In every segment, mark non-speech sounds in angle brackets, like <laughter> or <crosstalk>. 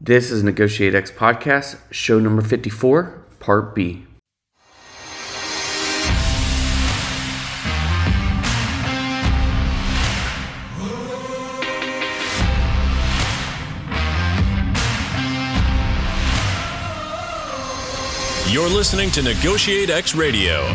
This is Negotiate X Podcast, show number 54, Part B. You're listening to Negotiate X Radio,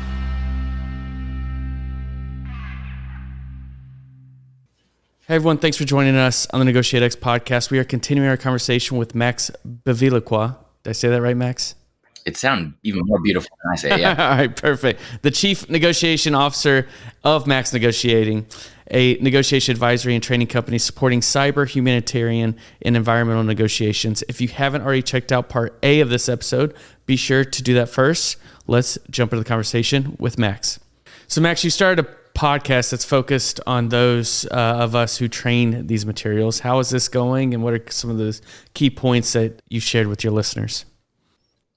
Hey everyone, thanks for joining us on the Negotiate X podcast. We are continuing our conversation with Max Bevilacqua. Did I say that right, Max? It sounds even more beautiful than I say it. Yeah. <laughs> All right, perfect. The Chief Negotiation Officer of Max Negotiating, a negotiation advisory and training company supporting cyber, humanitarian, and environmental negotiations. If you haven't already checked out part A of this episode, be sure to do that first. Let's jump into the conversation with Max. So, Max, you started a podcast that's focused on those uh, of us who train these materials. How is this going, and what are some of the key points that you shared with your listeners?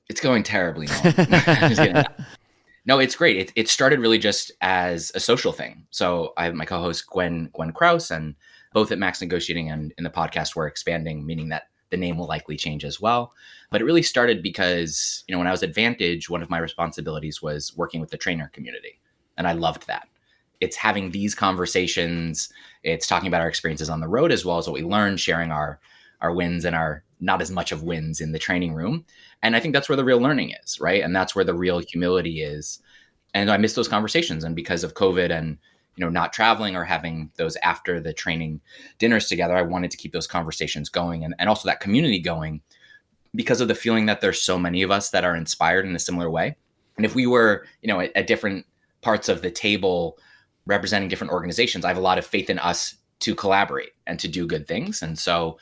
It's going terribly. <laughs> no, it's great. It, it started really just as a social thing. So I have my co-host Gwen Gwen Kraus, and both at Max Negotiating and in the podcast we're expanding, meaning that the name will likely change as well. But it really started because you know when I was at Vantage, one of my responsibilities was working with the trainer community, and I loved that it's having these conversations it's talking about our experiences on the road as well as what we learned sharing our our wins and our not as much of wins in the training room. And i think that's where the real learning is right? And that's where the real humility is. And i miss those conversations. And because of covid and you know not traveling or having those after the training dinners together i wanted to keep those conversations going and, and also that community going because of the feeling that there's so many of us that are inspired in a similar way. And if we were you know at, at different parts of the table representing different organizations, I have a lot of faith in us to collaborate and to do good things. And so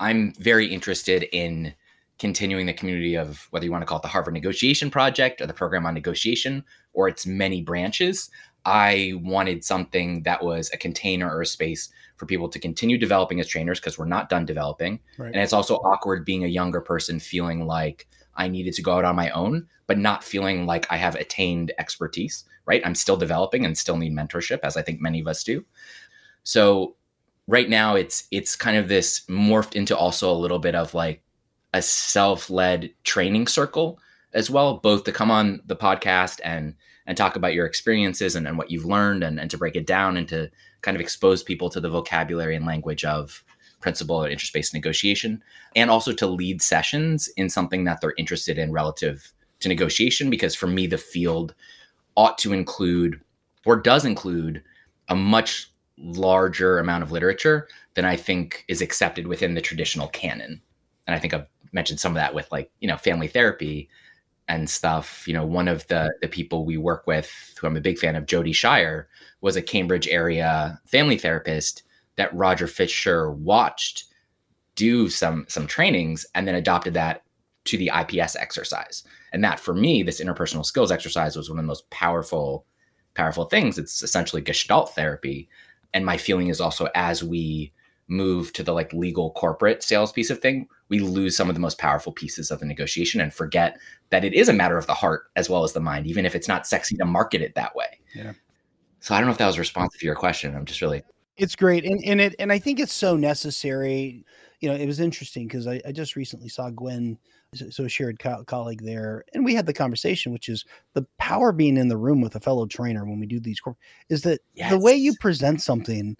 I'm very interested in continuing the community of whether you want to call it the Harvard Negotiation Project or the Program on Negotiation or its many branches. I wanted something that was a container or a space for people to continue developing as trainers because we're not done developing. Right. And it's also awkward being a younger person feeling like I needed to go out on my own, but not feeling like I have attained expertise right? I'm still developing and still need mentorship, as I think many of us do. So right now it's it's kind of this morphed into also a little bit of like a self-led training circle as well, both to come on the podcast and and talk about your experiences and, and what you've learned and, and to break it down and to kind of expose people to the vocabulary and language of principle of interest-based negotiation and also to lead sessions in something that they're interested in relative to negotiation because for me the field ought to include or does include a much larger amount of literature than I think is accepted within the traditional canon. And I think I've mentioned some of that with like, you know, family therapy and stuff. You know, one of the the people we work with, who I'm a big fan of, Jody Shire, was a Cambridge area family therapist that Roger Fisher watched do some some trainings and then adopted that to the IPS exercise. And that for me, this interpersonal skills exercise was one of the most powerful, powerful things. It's essentially gestalt therapy. And my feeling is also as we move to the like legal corporate sales piece of thing, we lose some of the most powerful pieces of the negotiation and forget that it is a matter of the heart as well as the mind, even if it's not sexy to market it that way. Yeah. So I don't know if that was responsive to your question. I'm just really it's great. And and it and I think it's so necessary. You know, it was interesting because I, I just recently saw Gwen so a shared co- colleague there, and we had the conversation, which is the power being in the room with a fellow trainer when we do these is that yes. the way you present something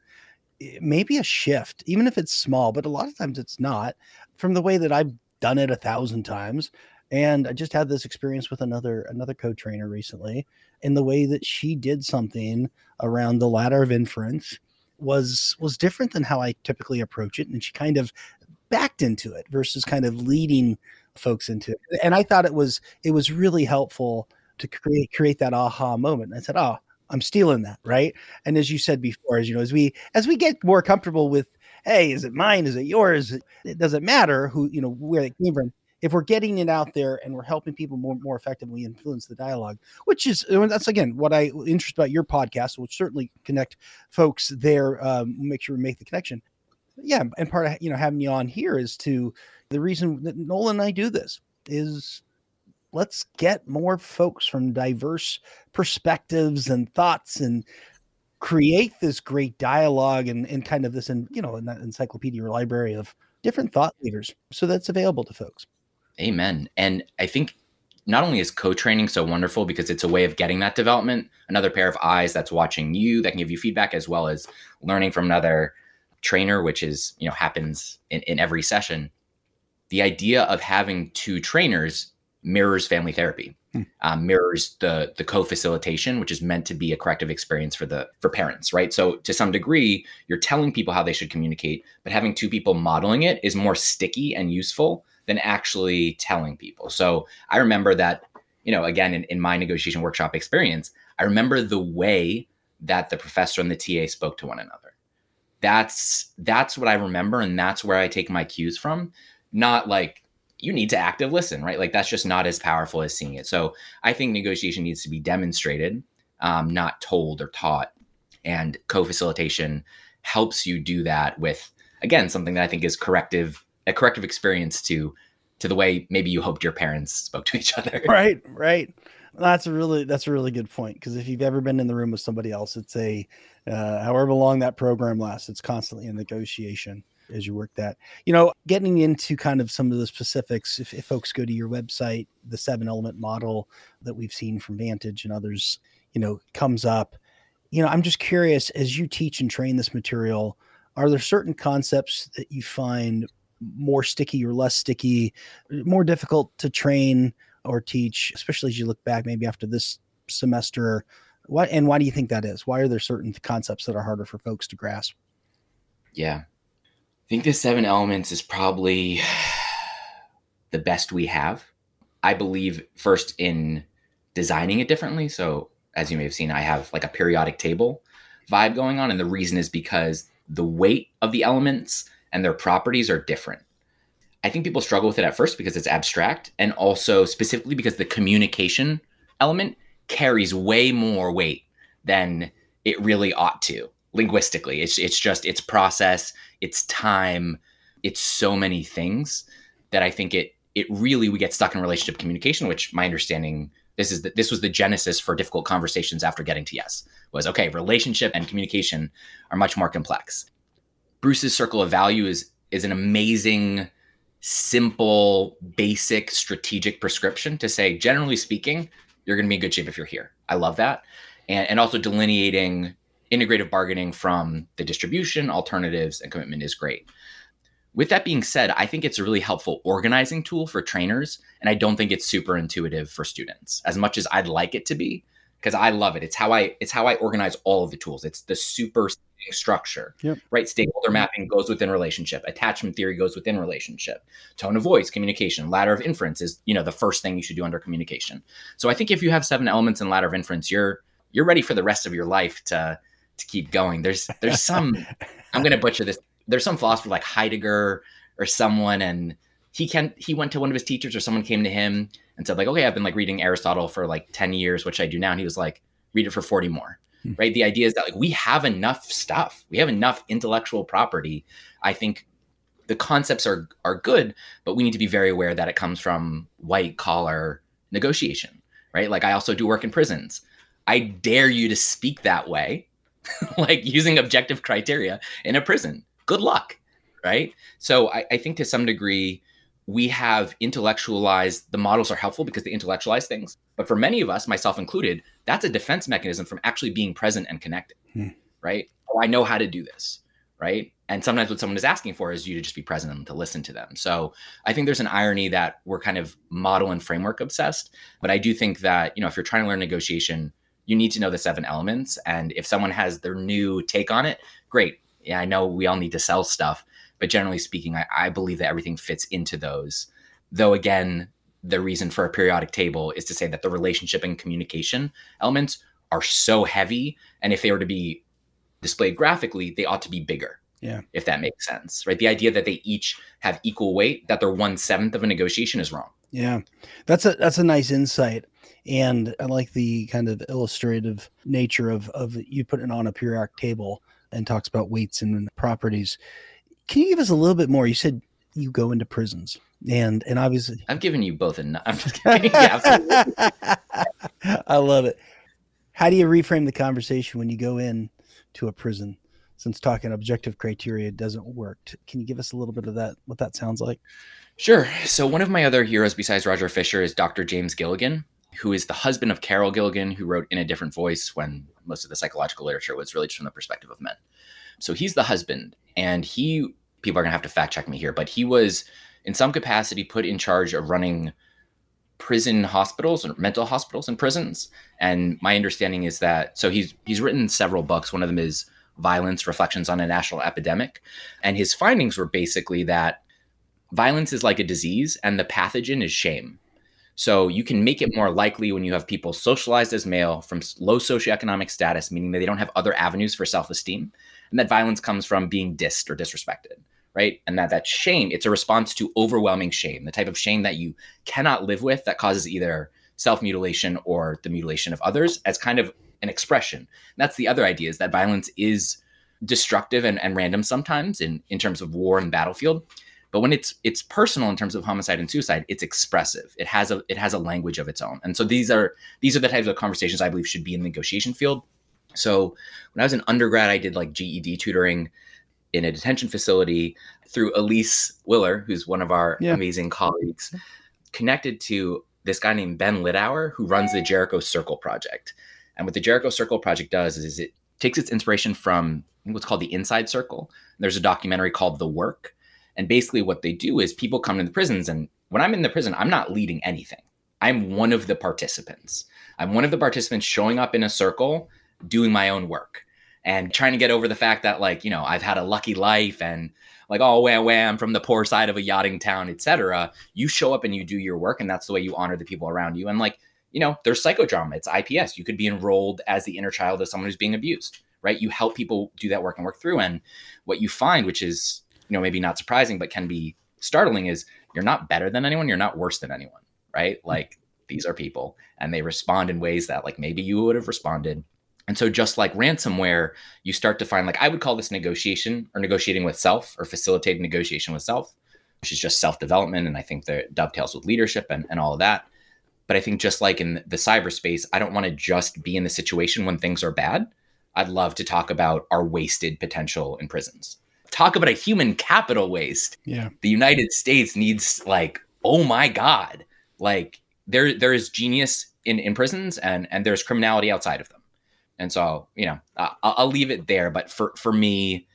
maybe a shift, even if it's small, but a lot of times it's not from the way that I've done it a thousand times. And I just had this experience with another another co-trainer recently, in the way that she did something around the ladder of inference was was different than how I typically approach it, and she kind of backed into it versus kind of leading folks into it. And I thought it was it was really helpful to create create that aha moment. And I said, "Oh, I'm stealing that, right?" And as you said before, as you know, as we as we get more comfortable with, "Hey, is it mine? Is it yours?" It doesn't matter who you know where it came from. If we're getting it out there and we're helping people more more effectively influence the dialogue, which is that's again what I interest about your podcast, which certainly connect folks there. Um, make sure we make the connection. Yeah, and part of you know having you on here is to the reason that Nolan and I do this is let's get more folks from diverse perspectives and thoughts and create this great dialogue and, and kind of this and you know that encyclopedia or library of different thought leaders so that's available to folks amen. And i think not only is co-training so wonderful because it's a way of getting that development another pair of eyes that's watching you that can give you feedback as well as learning from another trainer which is you know happens in, in every session. The idea of having two trainers mirrors family therapy hmm. um, mirrors the the co-facilitation which is meant to be a corrective experience for the for parents right? So to some degree you're telling people how they should communicate but having two people modeling it is more sticky and useful than actually telling people so i remember that you know again in, in my negotiation workshop experience i remember the way that the professor and the ta spoke to one another that's that's what i remember and that's where i take my cues from not like you need to active listen, right? Like that's just not as powerful as seeing it. So I think negotiation needs to be demonstrated, um, not told or taught. And co-facilitation helps you do that with again something that I think is corrective, a corrective experience to to the way maybe you hoped your parents spoke to each <laughs> other. Right, right. That's a really that's a really good point because if you've ever been in the room with somebody else, it's a uh, however long that program lasts, it's constantly a negotiation as you work that. You know, getting into kind of some of the specifics, if, if folks go to your website, the seven element model that we've seen from Vantage and others, you know, comes up. You know, I'm just curious as you teach and train this material, are there certain concepts that you find more sticky or less sticky, more difficult to train or teach, especially as you look back maybe after this semester? What and why do you think that is? Why are there certain concepts that are harder for folks to grasp? Yeah, I think the seven elements is probably <sighs> the best we have. I believe first in designing it differently. So, as you may have seen, I have like a periodic table vibe going on. And the reason is because the weight of the elements and their properties are different. I think people struggle with it at first because it's abstract, and also specifically because the communication element carries way more weight than it really ought to linguistically. It's it's just it's process, it's time, it's so many things that I think it it really we get stuck in relationship communication, which my understanding this is that this was the genesis for difficult conversations after getting to yes was okay relationship and communication are much more complex bruce's circle of value is is an amazing simple basic strategic prescription to say generally speaking you're going to be in good shape if you're here. I love that. And, and also delineating integrative bargaining from the distribution, alternatives, and commitment is great. With that being said, I think it's a really helpful organizing tool for trainers, and I don't think it's super intuitive for students. As much as I'd like it to be because I love it. It's how I it's how I organize all of the tools. It's the super structure, yep. right? Stakeholder mapping goes within relationship. Attachment theory goes within relationship. Tone of voice, communication, ladder of inference is you know the first thing you should do under communication. So I think if you have seven elements in ladder of inference, you're you're ready for the rest of your life to to keep going. There's there's some <laughs> I'm gonna butcher this. There's some philosopher like Heidegger or someone, and he can he went to one of his teachers or someone came to him and said like, okay, I've been like reading Aristotle for like 10 years, which I do now. And he was like, read it for 40 more. Hmm. Right. The idea is that like we have enough stuff. We have enough intellectual property. I think the concepts are are good, but we need to be very aware that it comes from white collar negotiation. Right. Like I also do work in prisons. I dare you to speak that way <laughs> like using objective criteria in a prison. Good luck. Right. So I, I think to some degree, we have intellectualized the models are helpful because they intellectualize things. But for many of us, myself included, that's a defense mechanism from actually being present and connected. Hmm. Right. Oh, I know how to do this. Right. And sometimes what someone is asking for is you to just be present and to listen to them. So I think there's an irony that we're kind of model and framework obsessed. But I do think that, you know, if you're trying to learn negotiation, you need to know the seven elements. And if someone has their new take on it, great. Yeah, I know we all need to sell stuff, but generally speaking, I, I believe that everything fits into those. Though, again, the reason for a periodic table is to say that the relationship and communication elements are so heavy. And if they were to be displayed graphically, they ought to be bigger. Yeah. If that makes sense, right? The idea that they each have equal weight, that they're one seventh of a negotiation is wrong. Yeah. That's a that's a nice insight. And I like the kind of illustrative nature of of you putting it on a periodic table and talks about weights and properties. Can you give us a little bit more? You said you go into prisons and and obviously I've given you both enough. I'm just <laughs> kidding. Yeah, absolutely. I love it. How do you reframe the conversation when you go in to a prison? Since talking objective criteria doesn't work, can you give us a little bit of that? What that sounds like? Sure. So one of my other heroes besides Roger Fisher is Dr. James Gilligan, who is the husband of Carol Gilligan, who wrote In a Different Voice when most of the psychological literature was really just from the perspective of men. So he's the husband, and he people are gonna have to fact check me here, but he was in some capacity put in charge of running prison hospitals or mental hospitals and prisons. And my understanding is that so he's he's written several books. One of them is Violence: Reflections on a National Epidemic, and his findings were basically that violence is like a disease, and the pathogen is shame. So you can make it more likely when you have people socialized as male from low socioeconomic status, meaning that they don't have other avenues for self-esteem, and that violence comes from being dissed or disrespected right? And that that shame, it's a response to overwhelming shame, the type of shame that you cannot live with that causes either self-mutilation or the mutilation of others as kind of an expression. And that's the other idea is that violence is destructive and, and random sometimes in, in terms of war and battlefield. But when it's it's personal in terms of homicide and suicide, it's expressive. It has a it has a language of its own. And so these are these are the types of conversations I believe should be in the negotiation field. So when I was an undergrad, I did like GED tutoring in a detention facility through Elise Willer, who's one of our Yeah. amazing colleagues, connected to this guy named Ben Lidauer, who runs the Jericho Circle Project. And what the Jericho Circle Project does is it takes its inspiration from what's called the Inside Circle. There's a documentary called The Work. And basically, what they do is people come to the prisons, and when I'm in the prison, I'm not leading anything. I'm one of the participants. I'm one of the participants showing up in a circle, doing my own work and trying to get over the fact that like you know i've had a lucky life and like oh wham wham from the poor side of a yachting town etc you show up and you do your work and that's the way you honor the people around you. And like you know there's psychodrama. It's ips you could be enrolled as the inner child of someone who's being abused right? You help people do that work and work through. And what you find which is you know maybe not surprising but can be startling is you're not better than anyone you're not worse than anyone right? Like these are people and they respond in ways that like maybe you would have responded and so, just like ransomware, you start to find like I would call this negotiation or negotiating with self or facilitating negotiation with self, which is just self development. And I think that dovetails with leadership and, and all of that. But I think just like in the cyberspace, I don't want to just be in the situation when things are bad. I'd love to talk about our wasted potential in prisons. Talk about a human capital waste. Yeah. The United States needs like, oh my God, like there there is genius in, in prisons and and there's criminality outside of them. And so, you know, I'll, I'll leave it there. But for for me,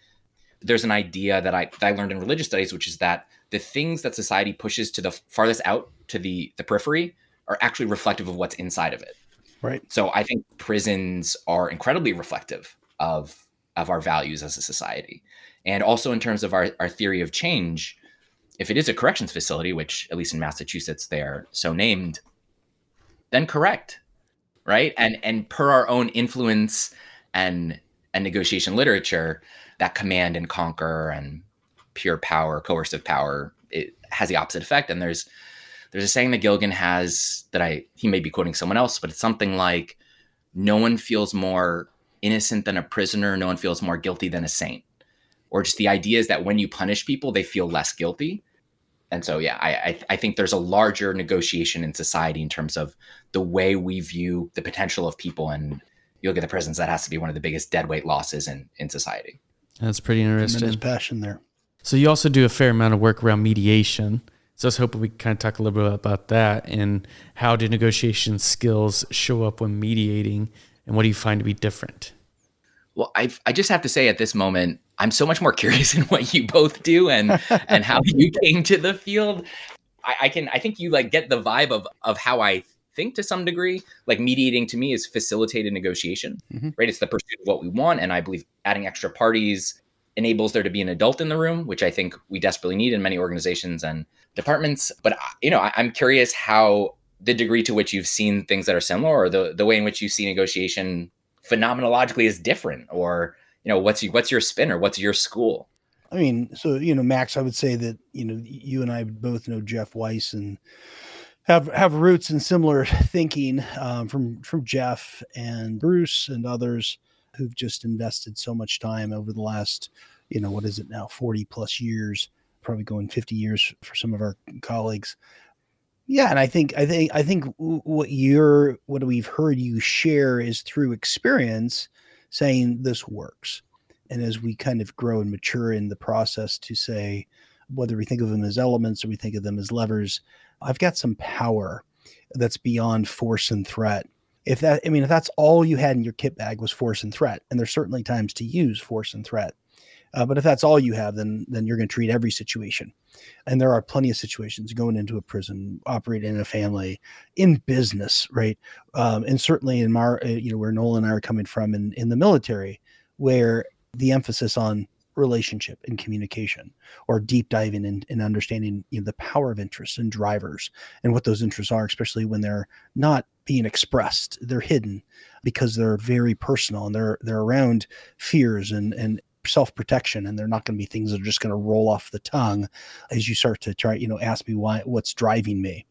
there's an idea that I that I learned in religious studies, which is that the things that society pushes to the farthest out to the the periphery are actually reflective of what's inside of it. Right. So I think prisons are incredibly reflective of of our values as a society. And also in terms of our, our theory of change, if it is a corrections facility, which at least in Massachusetts they're so named, then correct. Right. And and per our own influence and and negotiation literature, that command and conquer and pure power, coercive power, it has the opposite effect. And there's there's a saying that Gilligan has that I he may be quoting someone else, but it's something like no one feels more innocent than a prisoner, no one feels more guilty than a saint. Or just the idea is that when you punish people, they feel less guilty. And so yeah, I I, I think there's a larger negotiation in society in terms of the way we view the potential of people and you look at the prisons, that has to be one of the biggest deadweight losses in, in society. That's pretty Tremendous interesting. passion there. So you also do a fair amount of work around mediation. So I was hoping we could kind of talk a little bit about that and how do negotiation skills show up when mediating and what do you find to be different? Well, I I just have to say at this moment, I'm so much more <laughs> curious in what you both do and and how you <laughs> came to the field. I, I can I think you like get the vibe of of how I think to some degree. Like mediating to me is facilitated negotiation, Mhm. right? It's the pursuit of what we want, and I believe adding extra parties enables there to be an adult in the room, which I think we desperately need in many organizations and departments. But you know, I, I'm curious how the degree to which you've seen things that are similar, or the the way in which you see negotiation phenomenologically is different, or you know, what's what's your spin or what's your school? I mean, so you know, Max, I would say that you know you and I both know Jeff Weiss and have have roots in similar <laughs> thinking um, from from Jeff and Bruce and others who've just invested so much time over the last, you know, what is it now, forty plus years, probably going fifty years for some of our colleagues. Yeah, and I think I think I think what you're what we've heard you share is through experience, saying this works. And as we kind of grow and mature in the process to say whether we think of them as elements or we think of them as levers i've got some power that's beyond force and threat. If that i mean if that's all you had in your kit bag was force and threat and there's certainly times to use force and threat uh, but if that's all you have then then you're going to treat every situation. And there are plenty of situations going into a prison operating in a family in business right? Um, and certainly in our you know where nolan and i are coming from in, in the military where the emphasis on relationship and communication or deep diving in, in understanding you know, the power of interests and drivers and what those interests are especially when they're not being expressed they're hidden because they're very personal and they're they're around fears and and self-protection and they're not going to be things that are just going to roll off the tongue as you start to try you know ask me why what's driving me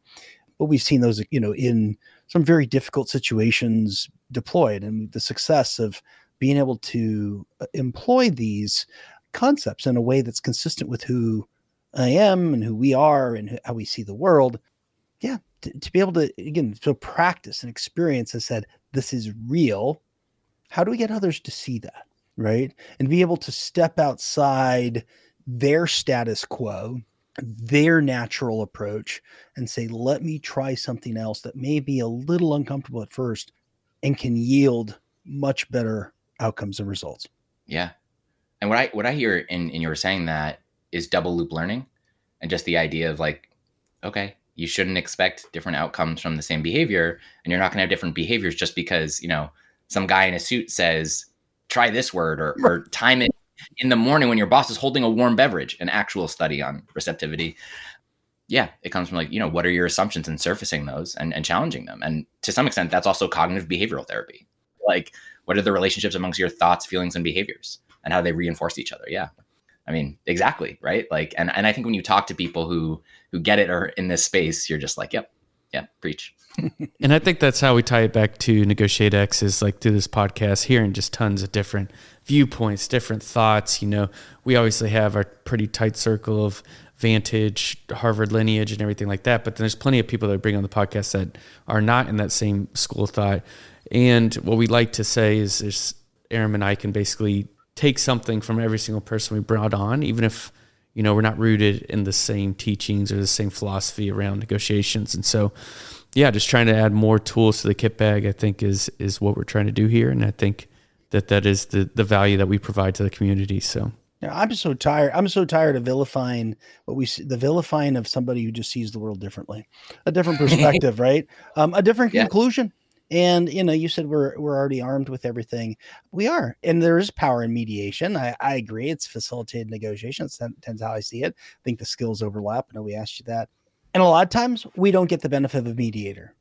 but we've seen those you know in some very difficult situations deployed and the success of being able to uh, employ these concepts in a way that's consistent with who I am and who we are and how we see the world. Yeah, to, to be able to again to practice and experience has said this is real. How do we get others to see that, right? And be able to step outside their status quo, their natural approach, and say, let me try something else that may be a little uncomfortable at first and can yield much better outcomes and results. Yeah. And what I what I hear in in your saying that is double loop learning and just the idea of like, okay, you shouldn't expect different outcomes from the same behavior and you're not gonna have different behaviors just because, you know, some guy in a suit says, try this word or, or time it in the morning when your boss is holding a warm beverage, an actual study on receptivity. Yeah, it comes from like, you know, what are your assumptions and surfacing those and, and challenging them. And to some extent, that's also cognitive behavioral therapy. Like, what are the relationships amongst your thoughts, feelings, and behaviors, and how they reinforce each other? Yeah, I mean, exactly, right? Like, and and I think when you talk to people who who get it or in this space, you're just like, yep, yeah, preach. <laughs> and I think that's how we tie it back to Negotiate X is like through this podcast, hearing just tons of different viewpoints, different thoughts. You know, we obviously have our pretty tight circle of vantage, Harvard lineage, and everything like that. But then there's plenty of people that bring on the podcast that are not in that same school of thought. And what we like to say is, is Aram and I can basically take something from every single person we brought on, even if you know we're not rooted in the same teachings or the same philosophy around negotiations. And so, yeah, just trying to add more tools to the kit bag, I think is is what we're trying to do here, and I think that that is the the value that we provide to the community. So. Yeah, I'm so tired. I'm so tired of vilifying what we see, the vilifying of somebody who just sees the world differently, a different <laughs> perspective, right? Um, a different yeah. conclusion. And you know, you said we're we're already armed with everything. We are, and there is power in mediation. I, I agree. It's facilitated negotiation. That's, tends how I see it. I think the skills overlap. I know we asked you that, and a lot of times we don't get the benefit of a mediator.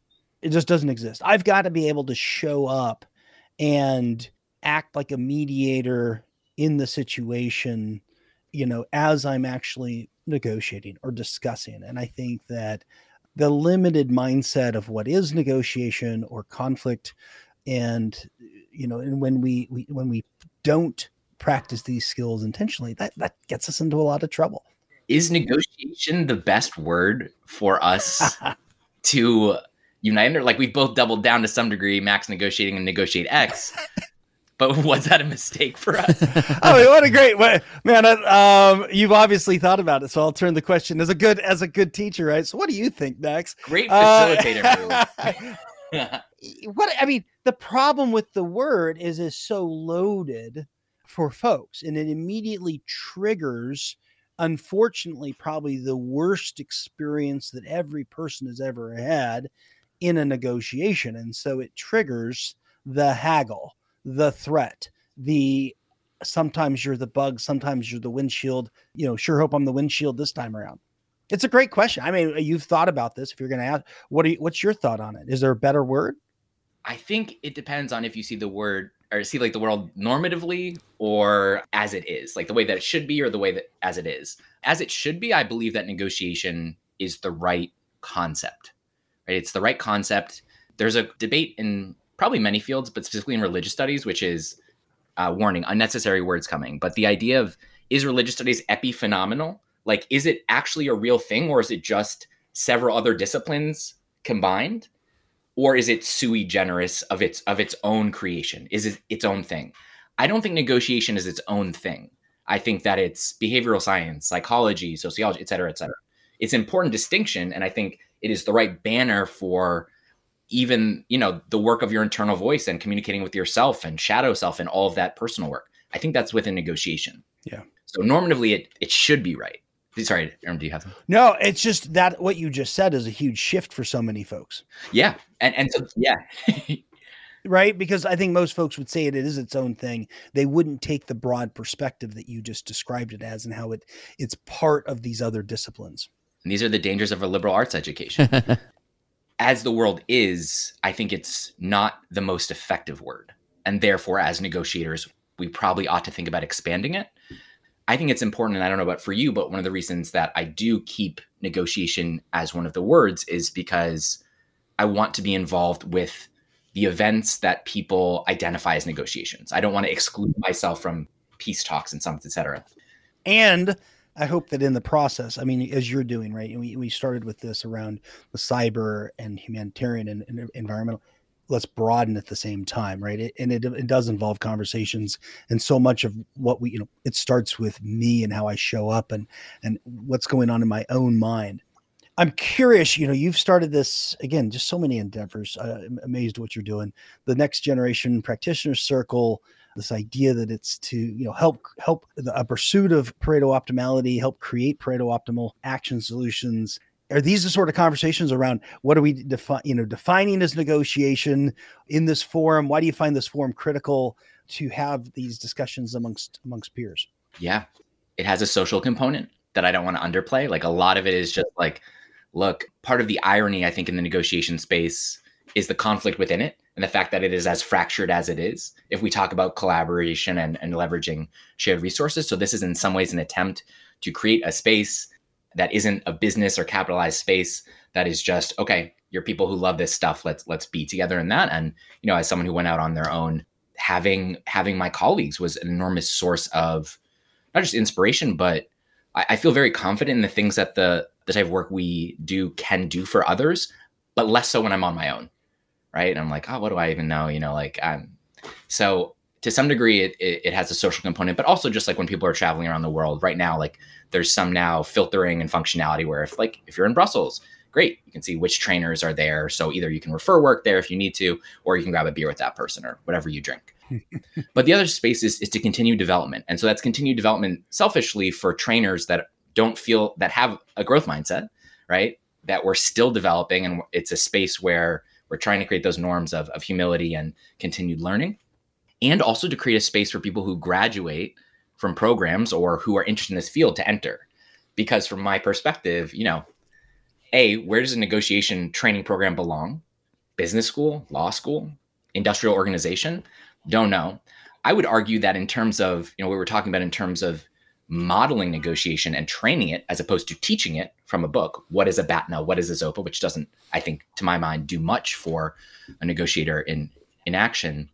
It just doesn't exist. I've got to be able to show up and act like a mediator in the situation, you know, as I'm actually negotiating or discussing. And I think that the limited mindset of what is negotiation or conflict and you know and when we, we when we don't practice these skills intentionally that that gets us into a lot of trouble is negotiation the best word for us <laughs> to unite or like we've both doubled down to some degree max negotiating and negotiate x <laughs> but was that a mistake for us? <laughs> oh, what a great way, man! Um, you've obviously thought about it, so I'll turn the question as a good as a good teacher, right? So, what do you think, Max? Great facilitator. Uh, what I mean, the problem with the word is is so loaded for folks, and it immediately triggers, unfortunately, probably the worst experience that every person has ever had in a negotiation, and so it triggers the haggle the threat, the sometimes you're the bug, sometimes you're the windshield. You know, sure hope I'm the windshield this time around. It's a great question. I mean, you've thought about this. If you're going to ask, what you, what's your thought on it? Is there a better word? I think it depends on if you see the word or see like the world normatively or as it is, like the way that it should be or the way that as it is. As it should be, I believe that negotiation is the right concept. Right? It's the right concept. There's a debate in probably many fields, but specifically in religious studies, which is uh, warning, unnecessary words coming. But the idea of is religious studies epiphenomenal? Like, is it actually a real thing, or is it just several other disciplines combined? Or is it sui generis of its of its own creation? Is it its own thing? I don't think negotiation is its own thing. I think that it's behavioral science, psychology, sociology, et cetera, et cetera. It's an important distinction, and I think it is the right banner for even you know the work of your internal voice and communicating with yourself and shadow self and all of that personal work. I think that's within negotiation. Yeah. So normatively, it it should be right. Sorry, Aram, do you have? No, it's just that what you just said is a huge shift for so many folks. Yeah, and and so yeah. <laughs> right because i think most folks would say it, it is its own thing they wouldn't take the broad perspective that you just described it as and how it it's part of these other disciplines and these are the dangers of a liberal arts education <laughs> as the world is i think it's not the most effective word and therefore as negotiators we probably ought to think about expanding it I think it's important, and I don't know about for you, but one of the reasons that I do keep negotiation as one of the words is because I want to be involved with the events that people identify as negotiations. I don't want to exclude myself from peace talks and summits, et cetera. And I hope that in the process, I mean, as you're doing, right? We, we started with this around the cyber and humanitarian and, and environmental let's broaden at the same time right? It, and it, it does involve conversations and so much of what we you know it starts with me and how i show up and and what's going on in my own mind. I'm curious you know you've started this again just so many endeavors. I'm amazed what you're doing. The next generation practitioner circle this idea that it's to you know help help the, a pursuit of pareto optimality help create pareto optimal action solutions are these the sort of conversations around what are we define you know defining as negotiation in this forum? Why do you find this forum critical to have these discussions amongst amongst peers? Yeah. It has a social component that i don't want to underplay. Like a lot of it is just like look part of the irony i think in the negotiation space is the conflict within it and the fact that it is as fractured as it is. If we talk about collaboration and, and leveraging shared resources so this is in some ways an attempt to create a space that isn't a business or capitalized space that is just okay you're people who love this stuff let's let's be together in that. And you know as someone who went out on their own having having my colleagues was an enormous source of not just inspiration but I, I feel very confident in the things that the the type of work we do can do for others but less so when i'm on my own right? And i'm like oh what do i even know? You know like i'm so to some degree it, it, it, has a social component but also just like when people are traveling around the world right now like there's some now filtering and functionality where if like if you're in brussels great you can see which trainers are there. So either you can refer work there if you need to or you can grab a beer with that person or whatever you drink. <laughs> But the other space is, is to continue development. And so that's continued development selfishly for trainers that don't feel that have a growth mindset right that we're still developing and it's a space where we're trying to create those norms of, of humility and continued learning and also to create a space for people who graduate from programs or who are interested in this field to enter. Because from my perspective, you know, A, where does a negotiation training program belong? Business school, law school, industrial organization? Don't know. I would argue that in terms of, you know, we were talking about in terms of modeling negotiation and training it as opposed to teaching it from a book. What is a BATNA? What is a ZOPA? Which doesn't, I think, to my mind, do much for a negotiator in in action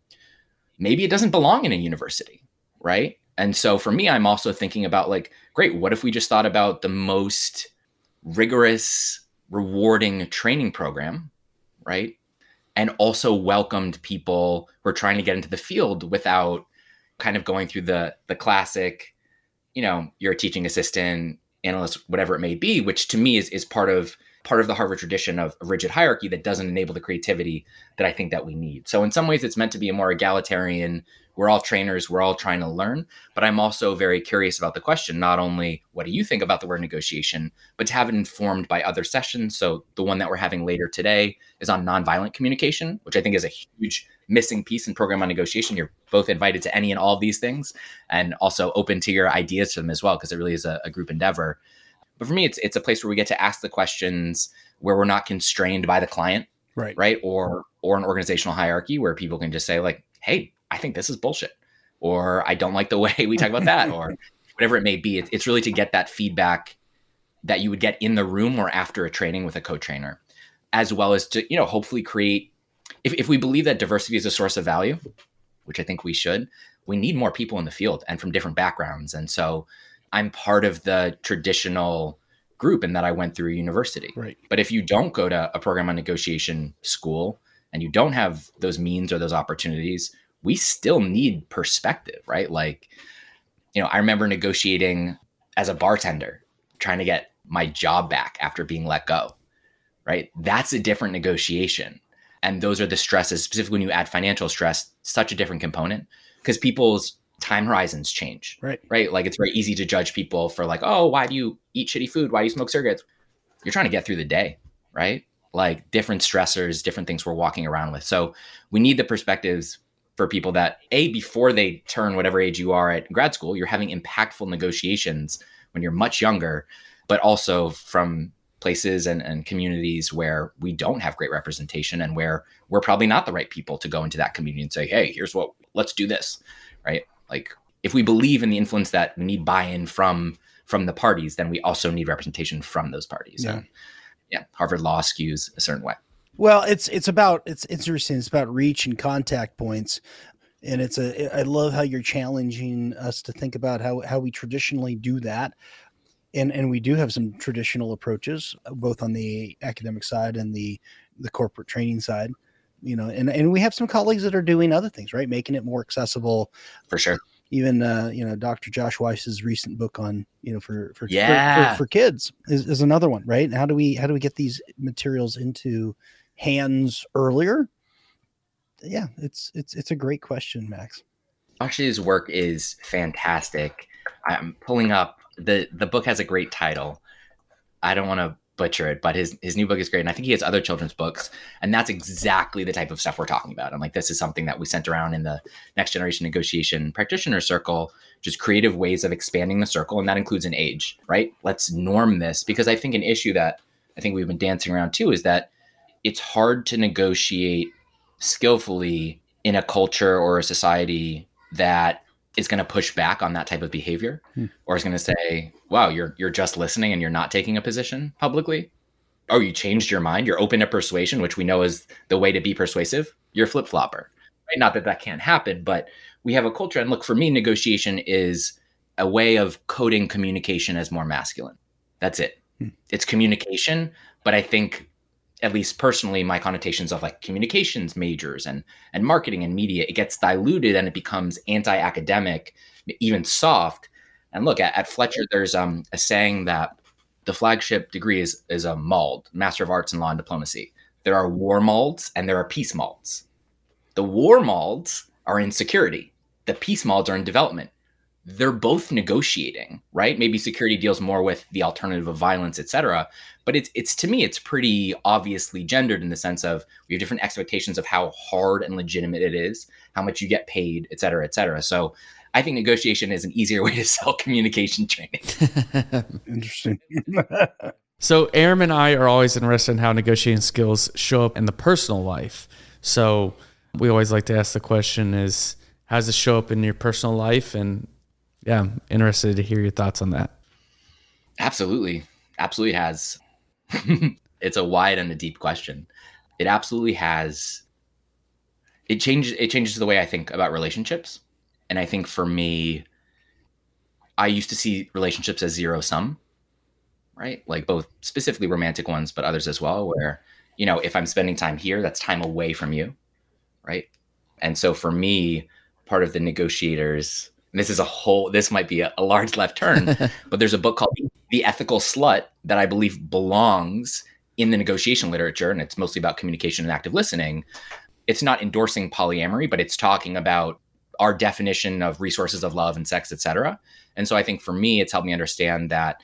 maybe it doesn't belong in a university, right? And so for me, I'm also thinking about like, great, what if we just thought about the most rigorous, rewarding training program, right? And also welcomed people who are trying to get into the field without kind of going through the the classic, you know, you're a teaching assistant, analyst, whatever it may be, which to me is is part of part of the Harvard tradition of rigid hierarchy that doesn't enable the creativity that I think that we need. So in some ways, it's meant to be a more egalitarian. We're all trainers. We're all trying to learn. But I'm also very curious about the question. Not only what do you think about the word negotiation, but to have it informed by other sessions. So the one that we're having later today is on nonviolent communication, which I think is a huge missing piece in program on negotiation. You're both invited to any and all of these things, and also open to your ideas to them as well, because it really is a, a group endeavor. But for me, it's it's a place where we get to ask the questions where we're not constrained by the client, right? Right, or or an organizational hierarchy where people can just say like, "Hey, I think this is bullshit, or I don't like the <laughs> way we talk about that, or whatever it may be. It's really to get that feedback that you would get in the room or after a training with a co-trainer, as well as to, you know, hopefully create if, if we believe that diversity is a source of value, which I think we should, we need more people in the field and from different backgrounds. And so I'm part of the traditional group in that I went through university. Right. But if you don't go to a program on negotiation school and you don't have those means or those opportunities, we still need perspective, right? Like, you know, I remember negotiating as a bartender, trying to get my job back after being let go, right? That's a different negotiation. And those are the stresses, specifically when you add financial stress, such a different component because people's time horizons change. Right. Right. Like it's very easy to judge people for like, oh, why do you eat shitty food? Why do you smoke cigarettes? You're trying to get through the day, right? Like different stressors, different things we're walking around with. So we need the perspectives for people that a before they turn whatever age you are at grad school, you're having impactful negotiations when you're much younger, but also from places and, and communities where we don't have great representation and where we're probably not the right people to go into that community and say, hey, here's what let's do this. Right. Like if we believe in the influence that we need buy-in from from the parties, then we also need representation from those parties. Yeah. And yeah, Harvard Law skews a certain way. Well, it's it's about it's it's interesting. It's about reach and contact points, and it's a. I love how you're challenging us to think about how how we traditionally do that, and and we do have some traditional approaches both on the academic side and the the corporate training side. You know, and and we have some colleagues that are doing other things, right, making it more accessible For sure. even uh, you know Dr. Josh Weiss's recent book on you know for for for- Yeah. for, for kids is, is another one, right? How do we how do we get these materials into hands earlier? Yeah, it's it's it's a great question, Max. Actually, his work is fantastic. I'm pulling up the the book has a great title. I don't want to butcher it, but his his new book is great, and I think he has other children's books, and that's exactly the type of stuff we're talking about. I'm like, this is something that we sent around in the next generation negotiation practitioner circle, just creative ways of expanding the circle, and that includes an age, right? Let's norm this because I think an issue that I think we've been dancing around too is that it's hard to negotiate skillfully in a culture or a society that is going to push back on that type of behavior Hmm. or is going to say wow you're you're just listening and you're not taking a position publicly? Oh you changed your mind? You're open to persuasion which we know is the way to be persuasive? You're a flip-flopper. Right? Not that that can't happen but we have a culture and look for me negotiation is a way of coding communication as more masculine. That's it. Hmm. it's communication but i think at least personally my connotations of like communications majors and and marketing and media it gets diluted and it becomes anti-academic even soft and look at, at fletcher there's um a saying that the flagship degree is is a MALD, Master of Arts in Law and Diplomacy. There are war malds and there are peace malds. The war malds are in security. The peace malds are in development. They're both negotiating, right? Maybe security deals more with the alternative of violence, et cetera. But it's it's to me, it's pretty obviously gendered in the sense of we have different expectations of how hard and legitimate it is, how much you get paid, et cetera, et cetera. So I think negotiation is an easier <laughs> way to sell communication training. <laughs> Interesting. <laughs> So Aram and I are always interested in how negotiating skills show up in the personal life. So we always like to ask the question is how does it show up in your personal life? And yeah, interested to hear your thoughts on that. Absolutely. Absolutely has. <laughs> it's a wide and a deep question. It absolutely has it changes it changes the way I think about relationships. And I think for me I used to see relationships as zero sum, right? Like both specifically romantic ones but others as well where you know, if I'm spending time here, that's time away from you, right? And so for me, part of the negotiators and this is a whole this might be a, a large left turn <laughs> but there's a book called the ethical slut that i believe belongs in the negotiation literature and it's mostly about communication and active listening. It's not endorsing polyamory but it's talking about our definition of resources of love and sex etc and so i think for me it's helped me understand that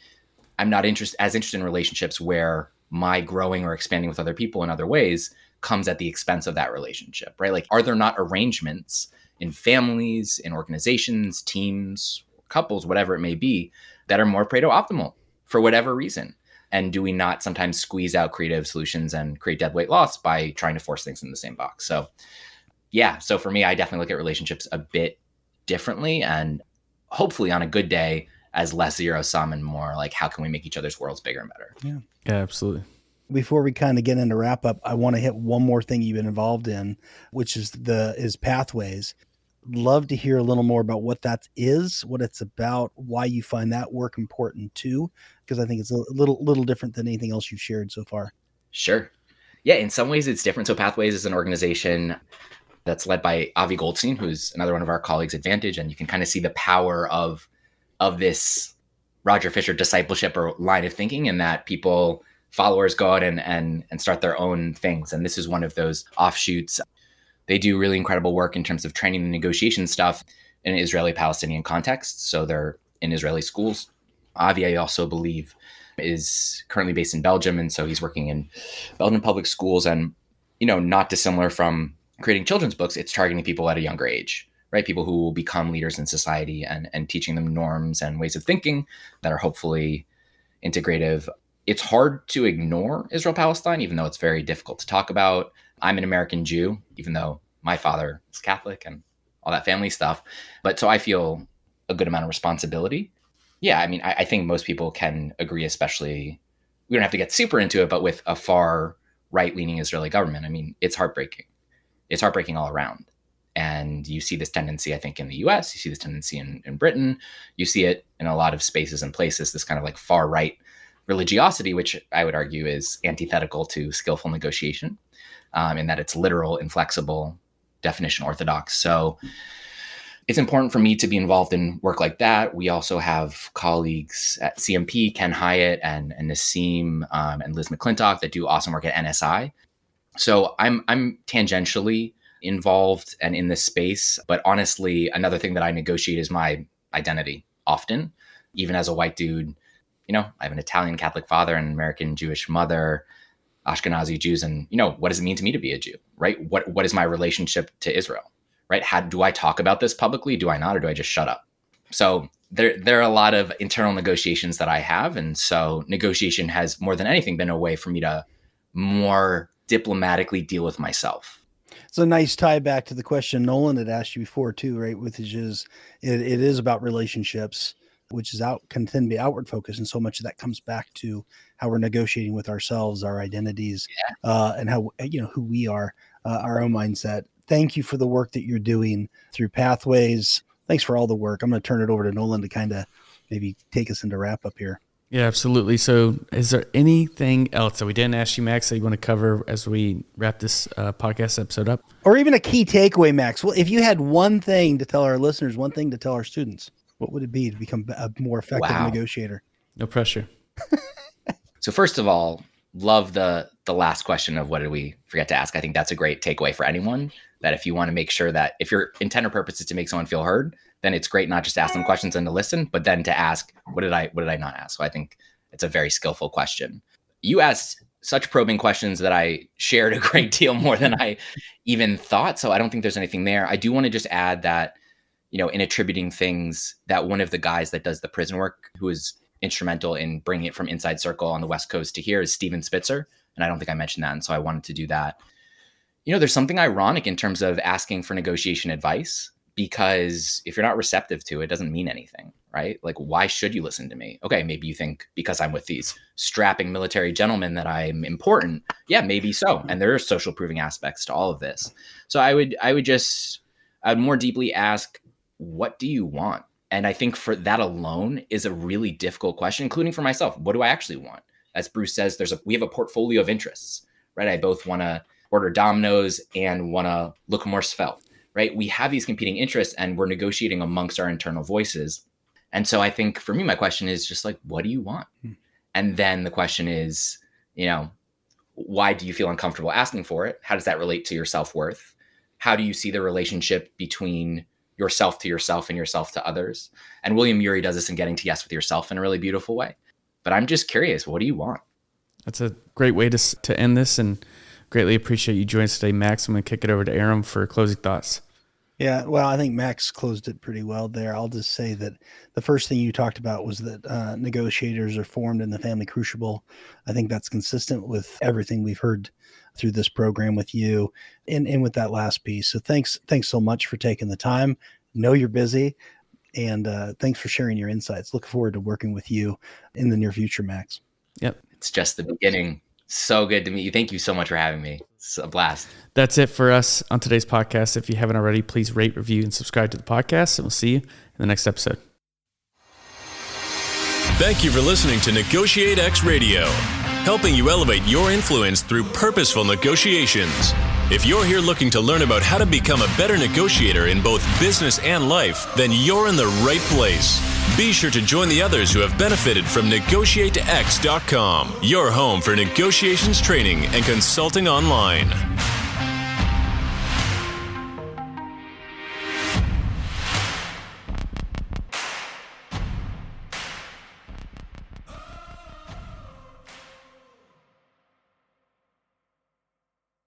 i'm not interest, as interested in relationships where my growing or expanding with other people in other ways comes at the expense of that relationship right? Like are there not arrangements in families, in organizations, teams, couples, whatever it may be, that are more Pareto optimal for whatever reason? And do we not sometimes squeeze out creative solutions and create dead weight loss by trying to force things in the same box? So yeah, so for me, I definitely look at relationships a bit differently and hopefully on a good day as less zero sum and more like how can we make each other's worlds bigger and better. Yeah. Yeah, absolutely. Before we kind of get into wrap up, I want to hit one more thing you've been involved in, which is the is pathways. Love to hear a little more about what that is, what it's about, why you find that work important too, because I think it's a little little different than anything else you've shared so far. Sure. Yeah, in some ways it's different. So Pathways is an organization that's led by Avi Goldstein, who's another one of our colleagues at Vantage, and you can kind of see the power of of this Roger Fisher discipleship or line of thinking, and that people followers go out and and and start their own things. And this is one of those offshoots. They do really incredible work in terms of training and negotiation stuff in Israeli-Palestinian context. So they're in Israeli schools. Avi, I also believe, is currently based in Belgium, and so he's working in Belgian public schools, and you know, not dissimilar from creating children's books. It's targeting people at a younger age, right? People who will become leaders in society, and and teaching them norms and ways of thinking that are hopefully integrative. It's hard to ignore Israel Palestine, even though it's very difficult to talk about. I'm an American Jew, even though my father is Catholic and all that family stuff. But so I feel a good amount of responsibility yeah, I mean, I, I, think most people can agree, especially we don't have to get super into it, but with a far right leaning Israeli government, I mean, it's heartbreaking. It's heartbreaking all around. And you see this tendency, I think, in the US, you see this tendency in, in Britain, you see it in a lot of spaces and places, this kind of like far right religiosity, which I would argue is antithetical to skillful negotiation, um, in that it's literal, inflexible, definition orthodox. So, it's important for me to be involved in work like that. We also have colleagues at CMP, Ken Hyatt and, and Nassim um, and Liz McClintock that do awesome work at NSI. So I'm I'm tangentially involved and in this space, but honestly, another thing that I negotiate is my identity often, even as a white dude. You know, I have an Italian Catholic father and an American Jewish mother, Ashkenazi Jews, and you know, what does it mean to me to be a Jew, right? What what is my relationship to Israel? right? How do I talk about this publicly? Do I not, or do I just shut up? So there, there are a lot of internal negotiations that I have, and so negotiation has more than anything been a way for me to more diplomatically deal with myself. It's a nice tie back to the question Nolan had asked you before too, right? Which is it, it is about relationships, which is out can then be outward focused, and so much of that comes back to how we're negotiating with ourselves, our identities, yeah. uh, and how you know who we are, uh, our own mindset thank you for the work that you're doing through Pathways. Thanks for all the work. I'm going to turn it over to Nolan to kind of maybe take us into wrap up here. Yeah, absolutely. So, is there anything else that we didn't ask you, Max, that you want to cover as we wrap this uh, podcast episode up? Or even a key takeaway, Max? Well, if you had one thing to tell our listeners, one thing to tell our students, what would it be to become a more effective wow. negotiator? No pressure. <laughs> so, first of all, love the the last question of what did we forget to ask. I think that's a great takeaway for anyone that if you want to make sure that if your intent or purpose is to make someone feel heard, then it's great not just to ask them questions and to listen, but then to ask, what did I what did I not ask? So I think it's a very skillful question. You asked such probing questions that I shared a <laughs> great deal more than I even thought. So I don't think there's anything there. I do want to just add that, you know, in attributing things that one of the guys that does the prison work, who is instrumental in bringing it from Inside Circle on the West Coast to here, is Steven Spitzer. And I don't think I mentioned that. And so I wanted to do that you know, there's something ironic in terms of asking for negotiation advice because if you're not receptive to it, it doesn't mean anything, right? Like, why should you listen to me? Okay, maybe you think because I'm with these strapping military gentlemen that I'm important. Yeah, maybe so. And there are social proving aspects to all of this. So I would, I would just, I would more deeply ask, what do you want? And I think for that alone is a really difficult question, including for myself. What do I actually want? As Bruce says, there's a we have a portfolio of interests, right? I both want to order Domino's and want to look more svelte, right? We have these competing interests and we're negotiating amongst our internal voices. And so I think for me, my question is just like, what do you want? Hmm. And then the question is, you know, why do you feel uncomfortable asking for it? How does that relate to your self worth? How do you see the relationship between yourself to yourself and yourself to others? And William Ury does this in Getting to Yes with Yourself in a really beautiful way. But I'm just curious, what do you want? That's a great way to, to end this. And Greatly appreciate you joining us today, Max. I'm going to kick it over to Aram for closing thoughts. Yeah, well, I think Max closed it pretty well there. I'll just say that the first thing you talked about was that uh, negotiators are formed in the family crucible. I think that's consistent with everything we've heard through this program with you and, and with that last piece. So thanks, thanks so much for taking the time. Know you're busy, and uh, thanks for sharing your insights. Look forward to working with you in the near future, Max. Yep, it's just the beginning. So good to meet you. Thank you so much for having me. It's a blast. That's it for us on today's podcast. If you haven't already, please rate, review, and subscribe to the podcast, and we'll see you in the next episode. Thank you for listening to Negotiate X Radio, helping you elevate your influence through purposeful negotiations. If you're here looking to learn about how to become a better negotiator in both business and life, then you're in the right place. Be sure to join the others who have benefited from NegotiateX.com, your home for negotiations training and consulting online.